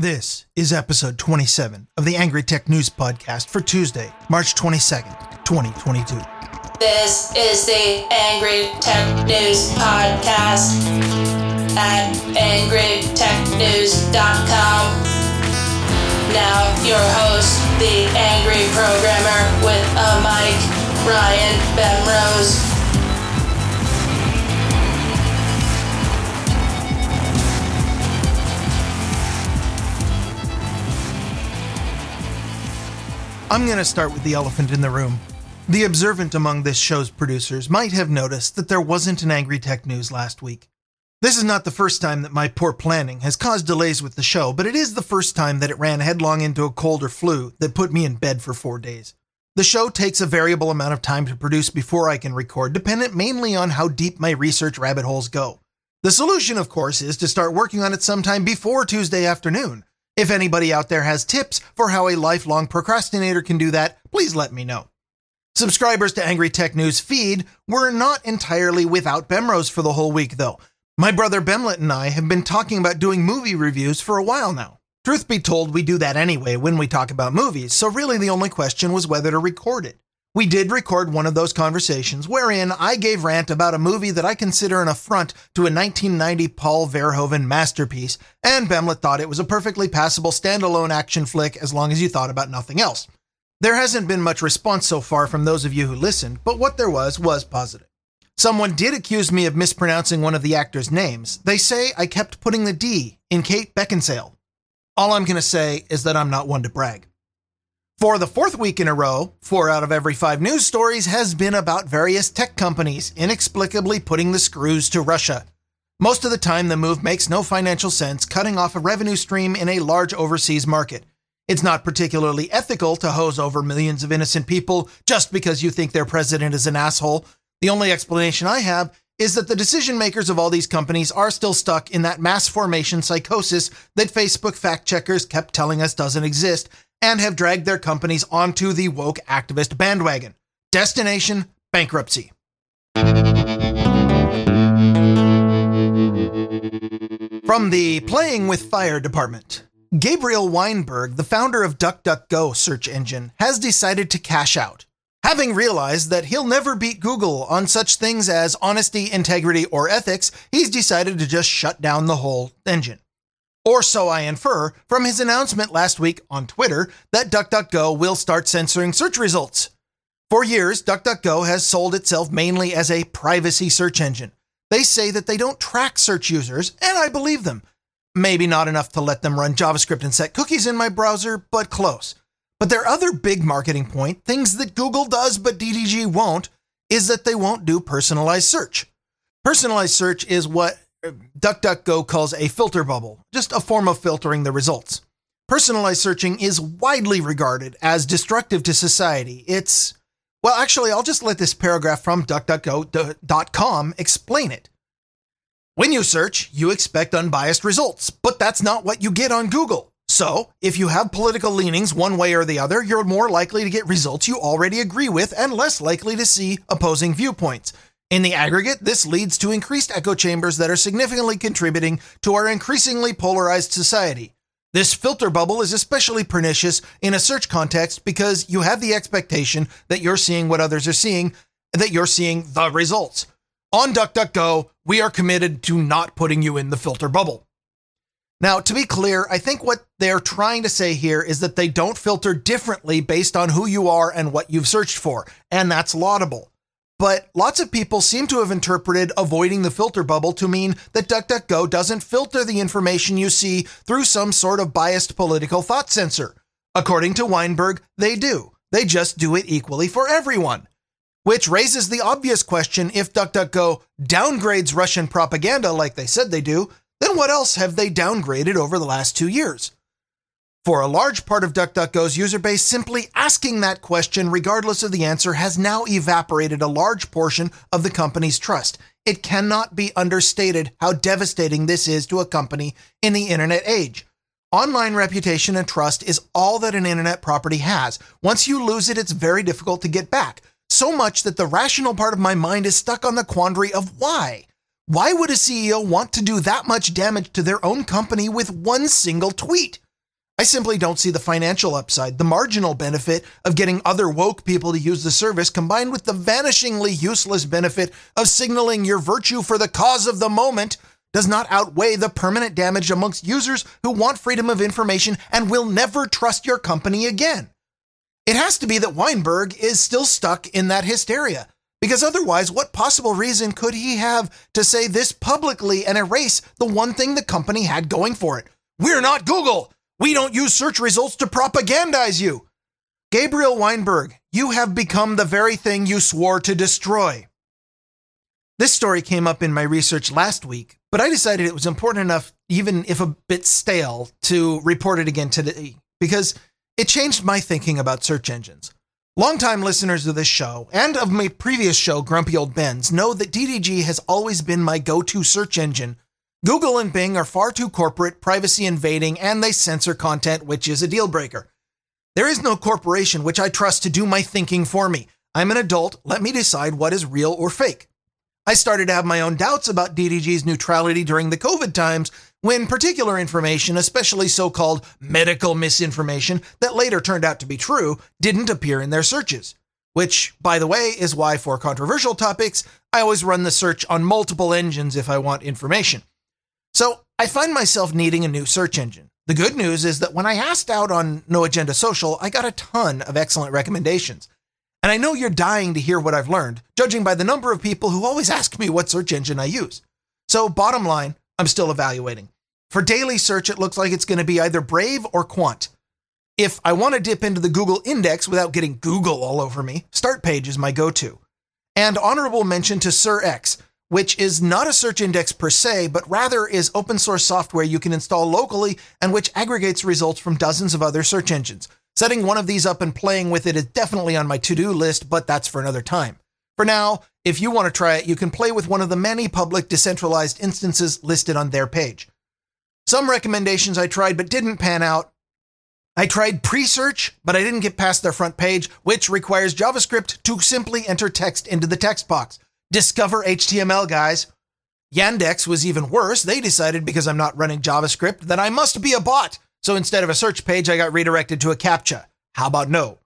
This is episode 27 of the Angry Tech News Podcast for Tuesday, March 22nd, 2022. This is the Angry Tech News Podcast at angrytechnews.com. Now, your host, the Angry Programmer with a mic, Ryan Bemrose. I'm going to start with the elephant in the room. The observant among this show's producers might have noticed that there wasn't an Angry Tech News last week. This is not the first time that my poor planning has caused delays with the show, but it is the first time that it ran headlong into a cold or flu that put me in bed for four days. The show takes a variable amount of time to produce before I can record, dependent mainly on how deep my research rabbit holes go. The solution, of course, is to start working on it sometime before Tuesday afternoon. If anybody out there has tips for how a lifelong procrastinator can do that, please let me know. Subscribers to Angry Tech News feed were not entirely without Bemrose for the whole week, though. My brother Bemlet and I have been talking about doing movie reviews for a while now. Truth be told, we do that anyway when we talk about movies, so really the only question was whether to record it. We did record one of those conversations wherein I gave rant about a movie that I consider an affront to a 1990 Paul Verhoeven masterpiece, and Bemlet thought it was a perfectly passable standalone action flick as long as you thought about nothing else. There hasn't been much response so far from those of you who listened, but what there was was positive. Someone did accuse me of mispronouncing one of the actors' names. They say I kept putting the D in Kate Beckinsale. All I'm going to say is that I'm not one to brag. For the fourth week in a row, four out of every five news stories has been about various tech companies inexplicably putting the screws to Russia. Most of the time, the move makes no financial sense, cutting off a revenue stream in a large overseas market. It's not particularly ethical to hose over millions of innocent people just because you think their president is an asshole. The only explanation I have is that the decision makers of all these companies are still stuck in that mass formation psychosis that Facebook fact checkers kept telling us doesn't exist and have dragged their companies onto the woke activist bandwagon. Destination bankruptcy. From the Playing with Fire department, Gabriel Weinberg, the founder of DuckDuckGo search engine, has decided to cash out. Having realized that he'll never beat Google on such things as honesty, integrity, or ethics, he's decided to just shut down the whole engine. Or so I infer from his announcement last week on Twitter that DuckDuckGo will start censoring search results. For years, DuckDuckGo has sold itself mainly as a privacy search engine. They say that they don't track search users, and I believe them. Maybe not enough to let them run JavaScript and set cookies in my browser, but close. But their other big marketing point, things that Google does but DDG won't, is that they won't do personalized search. Personalized search is what DuckDuckGo calls a filter bubble, just a form of filtering the results. Personalized searching is widely regarded as destructive to society. It's, well, actually, I'll just let this paragraph from DuckDuckGo.com explain it. When you search, you expect unbiased results, but that's not what you get on Google. So, if you have political leanings one way or the other, you're more likely to get results you already agree with and less likely to see opposing viewpoints. In the aggregate, this leads to increased echo chambers that are significantly contributing to our increasingly polarized society. This filter bubble is especially pernicious in a search context because you have the expectation that you're seeing what others are seeing, and that you're seeing the results. On DuckDuckGo, we are committed to not putting you in the filter bubble. Now, to be clear, I think what they're trying to say here is that they don't filter differently based on who you are and what you've searched for, and that's laudable. But lots of people seem to have interpreted avoiding the filter bubble to mean that DuckDuckGo doesn't filter the information you see through some sort of biased political thought censor. According to Weinberg, they do. They just do it equally for everyone. Which raises the obvious question if DuckDuckGo downgrades Russian propaganda like they said they do, then what else have they downgraded over the last two years? For a large part of DuckDuckGo's user base, simply asking that question, regardless of the answer, has now evaporated a large portion of the company's trust. It cannot be understated how devastating this is to a company in the internet age. Online reputation and trust is all that an internet property has. Once you lose it, it's very difficult to get back. So much that the rational part of my mind is stuck on the quandary of why. Why would a CEO want to do that much damage to their own company with one single tweet? I simply don't see the financial upside, the marginal benefit of getting other woke people to use the service combined with the vanishingly useless benefit of signaling your virtue for the cause of the moment does not outweigh the permanent damage amongst users who want freedom of information and will never trust your company again. It has to be that Weinberg is still stuck in that hysteria. Because otherwise, what possible reason could he have to say this publicly and erase the one thing the company had going for it? We're not Google. We don't use search results to propagandize you. Gabriel Weinberg, you have become the very thing you swore to destroy. This story came up in my research last week, but I decided it was important enough, even if a bit stale, to report it again today because it changed my thinking about search engines. Longtime listeners of this show and of my previous show, Grumpy Old Bens, know that DDG has always been my go to search engine Google and Bing are far too corporate, privacy invading, and they censor content, which is a deal breaker. There is no corporation which I trust to do my thinking for me. I'm an adult, let me decide what is real or fake. I started to have my own doubts about DDG's neutrality during the COVID times when particular information, especially so called medical misinformation that later turned out to be true, didn't appear in their searches. Which, by the way, is why for controversial topics, I always run the search on multiple engines if I want information. So I find myself needing a new search engine. The good news is that when I asked out on No Agenda Social, I got a ton of excellent recommendations. And I know you're dying to hear what I've learned, judging by the number of people who always ask me what search engine I use. So, bottom line, I'm still evaluating. For daily search, it looks like it's going to be either Brave or Qwant. If I want to dip into the Google index without getting Google all over me, Startpage is my go to. And honorable mention to Searx, which is not a search index per se, but rather is open source software you can install locally and which aggregates results from dozens of other search engines. Setting one of these up and playing with it is definitely on my to do list, but that's for another time. For now, if you want to try it, you can play with one of the many public decentralized instances listed on their page. Some recommendations I tried but didn't pan out. I tried Presearch, but I didn't get past their front page, which requires JavaScript to simply enter text into the text box. Discover HTML, guys. Yandex was even worse. They decided because I'm not running JavaScript that I must be a bot. So instead of a search page, I got redirected to a CAPTCHA. How about no?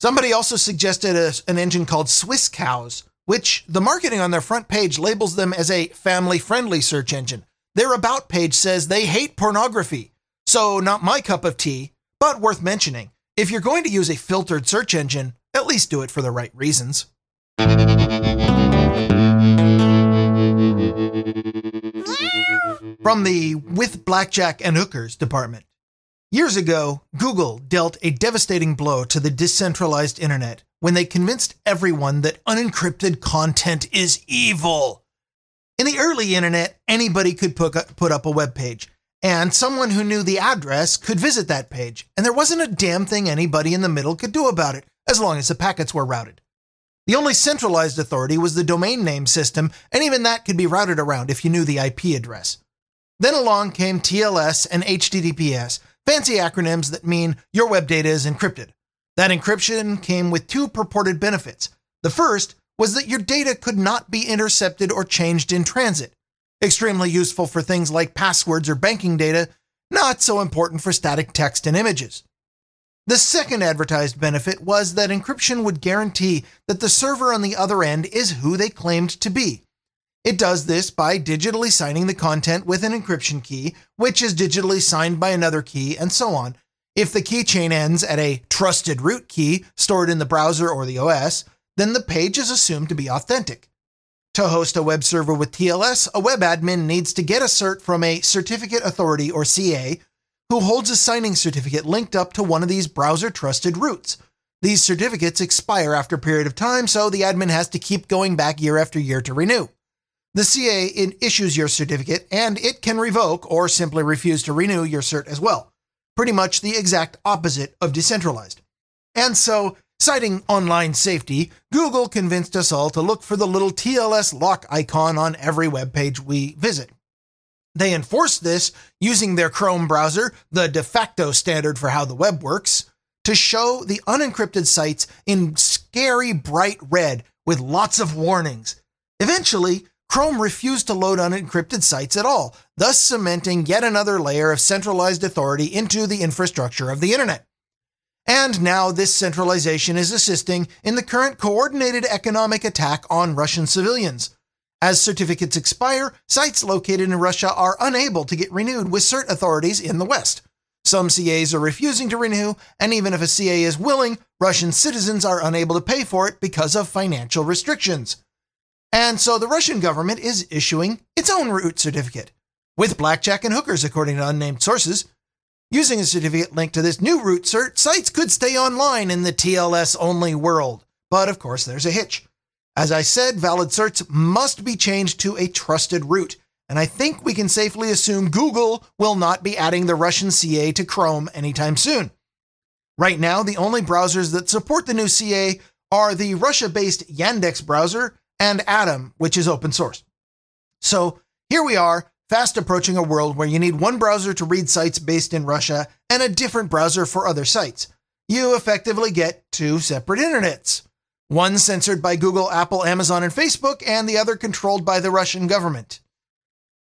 Somebody also suggested a, an engine called Swisscows, which the marketing on their front page labels them as a family friendly search engine. Their about page says they hate pornography. So, not my cup of tea, but worth mentioning. If you're going to use a filtered search engine, at least do it for the right reasons. From the With Blackjack and Hookers department. Years ago, Google dealt a devastating blow to the decentralized internet when they convinced everyone that unencrypted content is evil. In the early internet, anybody could put up a web page, and someone who knew the address could visit that page, and there wasn't a damn thing anybody in the middle could do about it as long as the packets were routed. The only centralized authority was the domain name system, and even that could be routed around if you knew the IP address. Then along came TLS and HTTPS, fancy acronyms that mean your web data is encrypted. That encryption came with two purported benefits. The first was that your data could not be intercepted or changed in transit. Extremely useful for things like passwords or banking data, not so important for static text and images. The second advertised benefit was that encryption would guarantee that the server on the other end is who they claimed to be. It does this by digitally signing the content with an encryption key, which is digitally signed by another key, and so on. If the keychain ends at a trusted root key stored in the browser or the OS, then the page is assumed to be authentic. To host a web server with TLS, a web admin needs to get a cert from a certificate authority or CA who holds a signing certificate linked up to one of these browser trusted roots. These certificates expire after a period of time, so the admin has to keep going back year after year to renew. The CA issues your certificate and it can revoke or simply refuse to renew your cert as well. Pretty much the exact opposite of decentralized. And so, citing online safety, Google convinced us all to look for the little TLS lock icon on every web page we visit. They enforce this using their Chrome browser, the de facto standard for how the web works, to show the unencrypted sites in scary bright red with lots of warnings. Eventually, Chrome refused to load unencrypted sites at all. thus cementing yet another layer of centralized authority into the infrastructure of the internet. And now this centralization is assisting in the current coordinated economic attack on Russian civilians. As certificates expire, sites located in Russia are unable to get renewed with cert authorities in the West. Some CAs are refusing to renew, and even if a CA is willing, Russian citizens are unable to pay for it because of financial restrictions. And so the Russian government is issuing its own root certificate, with blackjack and hookers, according to unnamed sources. Using a certificate linked to this new root cert, sites could stay online in the TLS only world. But of course, there's a hitch. As I said, valid certs must be changed to a trusted root, and I think we can safely assume Google will not be adding the Russian CA to Chrome anytime soon. Right now, the only browsers that support the new CA are the Russia based Yandex browser and Atom, which is open source. So here we are, fast approaching a world where you need one browser to read sites based in Russia and a different browser for other sites. You effectively get two separate internets. One censored by Google, Apple, Amazon, and Facebook, and the other controlled by the Russian government.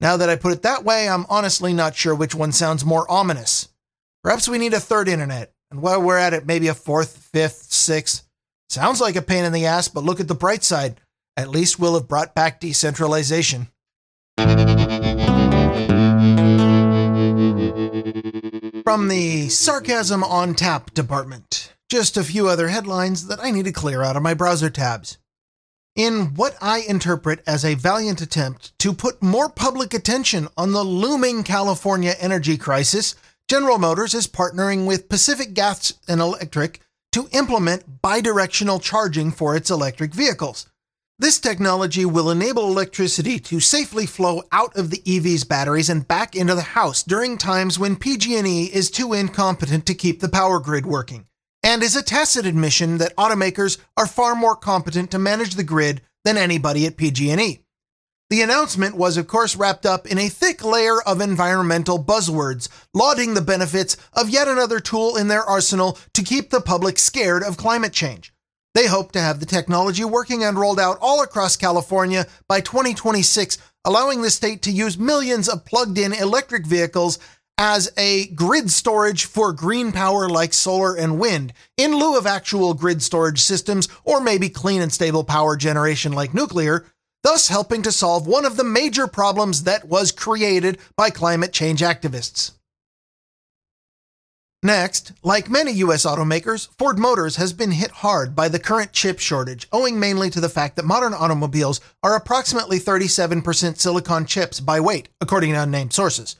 Now that I put it that way, I'm honestly not sure which one sounds more ominous. Perhaps we need a third internet, and while we're at it, maybe a fourth, fifth, sixth. Sounds like a pain in the ass, but look at the bright side. At least we'll have brought back decentralization. From the Sarcasm on Tap department, just a few other headlines that I need to clear out of my browser tabs. In what I interpret as a valiant attempt to put more public attention on the looming California energy crisis, General Motors is partnering with Pacific Gas and Electric to implement bidirectional charging for its electric vehicles. This technology will enable electricity to safely flow out of the EV's batteries and back into the house during times when PG&E is too incompetent to keep the power grid working, and is a tacit admission that automakers are far more competent to manage the grid than anybody at PG&E. The announcement was of course wrapped up in a thick layer of environmental buzzwords, lauding the benefits of yet another tool in their arsenal to keep the public scared of climate change. They hope to have the technology working and rolled out all across California by 2026, allowing the state to use millions of plugged in electric vehicles as a grid storage for green power like solar and wind, in lieu of actual grid storage systems or maybe clean and stable power generation like nuclear, thus helping to solve one of the major problems that was created by climate change activists. Next, like many US automakers, Ford Motors has been hit hard by the current chip shortage, owing mainly to the fact that modern automobiles are approximately 37% silicon chips by weight, according to unnamed sources.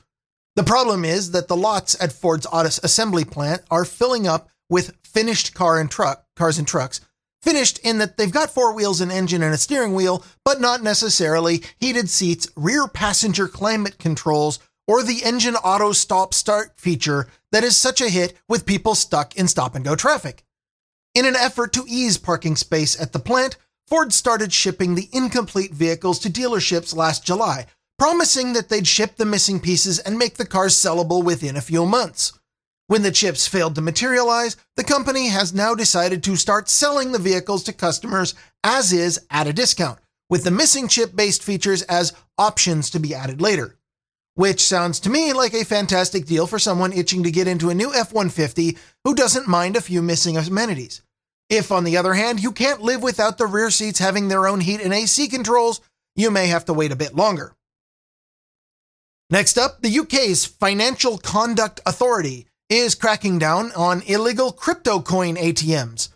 The problem is that the lots at Ford's Audis assembly plant are filling up with finished car and truck cars and trucks. Finished in that they've got four wheels, an engine, and a steering wheel, but not necessarily heated seats, rear passenger climate controls, or the engine auto stop start feature that is such a hit with people stuck in stop and go traffic. In an effort to ease parking space at the plant, Ford started shipping the incomplete vehicles to dealerships last July, promising that they'd ship the missing pieces and make the cars sellable within a few months. When the chips failed to materialize, the company has now decided to start selling the vehicles to customers as is at a discount, with the missing chip based features as options to be added later which sounds to me like a fantastic deal for someone itching to get into a new F 150 who doesn't mind a few missing amenities. If, on the other hand, you can't live without the rear seats having their own heat and AC controls, you may have to wait a bit longer. Next up, the UK's Financial Conduct Authority is cracking down on illegal crypto coin ATMs.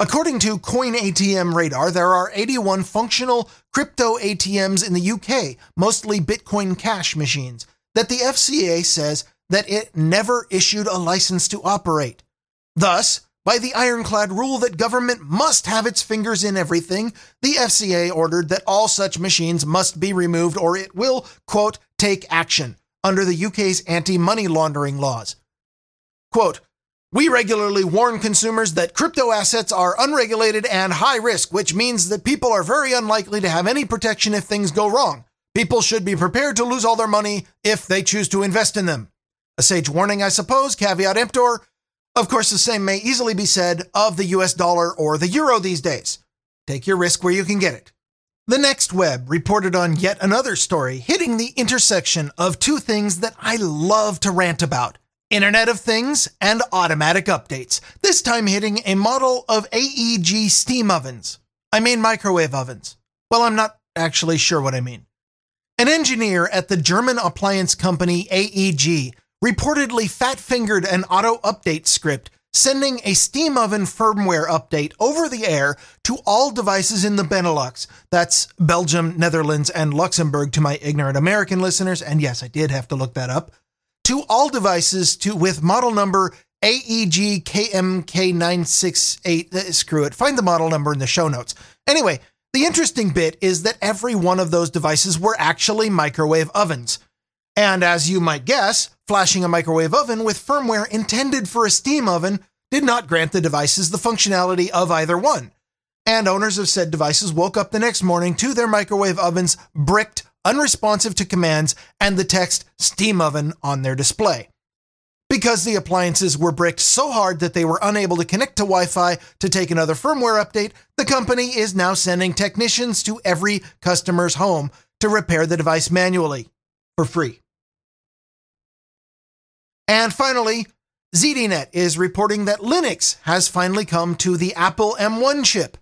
According to Coin ATM Radar, there are 81 functional crypto ATMs in the UK, mostly Bitcoin Cash machines, that the FCA says that it never issued a license to operate. Thus, by the ironclad rule that government must have its fingers in everything, the FCA ordered that all such machines must be removed or it will, quote, take action under the UK's anti money laundering laws. Quote, we regularly warn consumers that crypto assets are unregulated and high risk, which means that people are very unlikely to have any protection if things go wrong. People should be prepared to lose all their money if they choose to invest in them. A sage warning, I suppose, caveat emptor. Of course, the same may easily be said of the US dollar or the euro these days. Take your risk where you can get it. The Next Web reported on yet another story hitting the intersection of two things that I love to rant about Internet of Things and automatic updates, this time hitting a model of AEG steam ovens. I mean microwave ovens. Well, I'm not actually sure what I mean. An engineer at the German appliance company AEG reportedly fat fingered an auto update script sending a steam oven firmware update over the air to all devices in the Benelux. That's Belgium, Netherlands, and Luxembourg to my ignorant American listeners. And yes, I did have to look that up. To all devices to with model number AEG KMK968. Uh, screw it. Find the model number in the show notes. Anyway, the interesting bit is that every one of those devices were actually microwave ovens. And as you might guess, flashing a microwave oven with firmware intended for a steam oven did not grant the devices the functionality of either one. And owners of said devices woke up the next morning to their microwave ovens bricked, unresponsive to commands, and the text steam oven on their display. Because the appliances were bricked so hard that they were unable to connect to Wi Fi to take another firmware update, the company is now sending technicians to every customer's home to repair the device manually for free. And finally, ZDNet is reporting that Linux has finally come to the Apple M1 chip.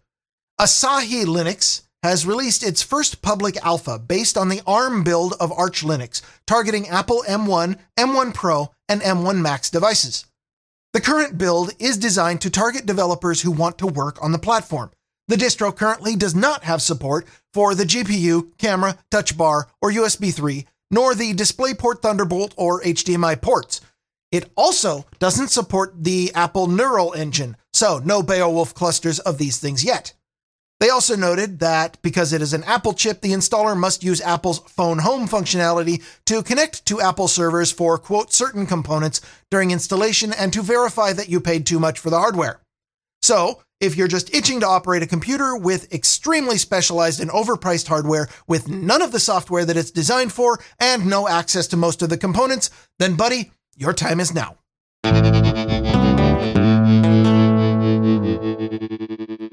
Asahi Linux has released its first public alpha based on the ARM build of Arch Linux, targeting Apple M1, M1 Pro, and M1 Max devices. The current build is designed to target developers who want to work on the platform. The distro currently does not have support for the GPU, camera, touch bar, or USB 3, nor the DisplayPort Thunderbolt or HDMI ports. It also doesn't support the Apple Neural Engine, so no Beowulf clusters of these things yet. They also noted that because it is an Apple chip, the installer must use Apple's phone home functionality to connect to Apple servers for, quote, certain components during installation and to verify that you paid too much for the hardware. So, if you're just itching to operate a computer with extremely specialized and overpriced hardware with none of the software that it's designed for and no access to most of the components, then, buddy, your time is now.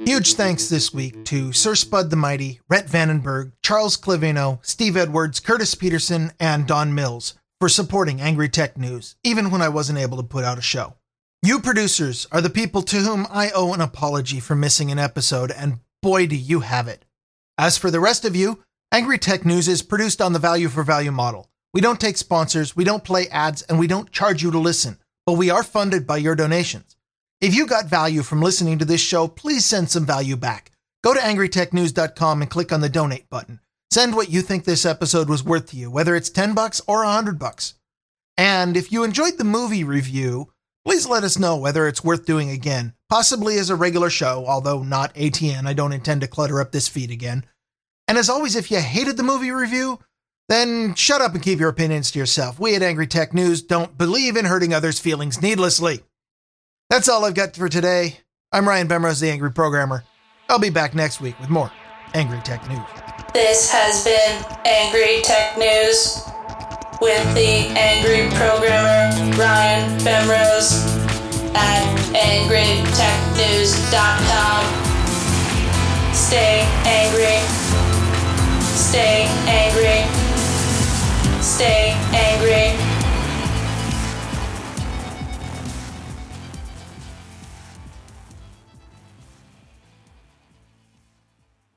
Huge thanks this week to Sir Spud the Mighty, Rhett Vandenberg, Charles Clavino, Steve Edwards, Curtis Peterson, and Don Mills for supporting Angry Tech News, even when I wasn't able to put out a show. You producers are the people to whom I owe an apology for missing an episode, and boy, do you have it. As for the rest of you, Angry Tech News is produced on the value for value model. We don't take sponsors, we don't play ads, and we don't charge you to listen, but we are funded by your donations. If you got value from listening to this show, please send some value back. Go to angrytechnews.com and click on the donate button. Send what you think this episode was worth to you, whether it's 10 bucks or 100 bucks. And if you enjoyed the movie review, please let us know whether it's worth doing again, possibly as a regular show, although not ATN. I don't intend to clutter up this feed again. And as always, if you hated the movie review, then shut up and keep your opinions to yourself. We at Angry Tech News don't believe in hurting others' feelings needlessly. That's all I've got for today. I'm Ryan Bemrose, the Angry Programmer. I'll be back next week with more Angry Tech News. This has been Angry Tech News with the Angry Programmer Ryan Bemrose at angrytechnews.com. Stay angry. Stay angry stay angry.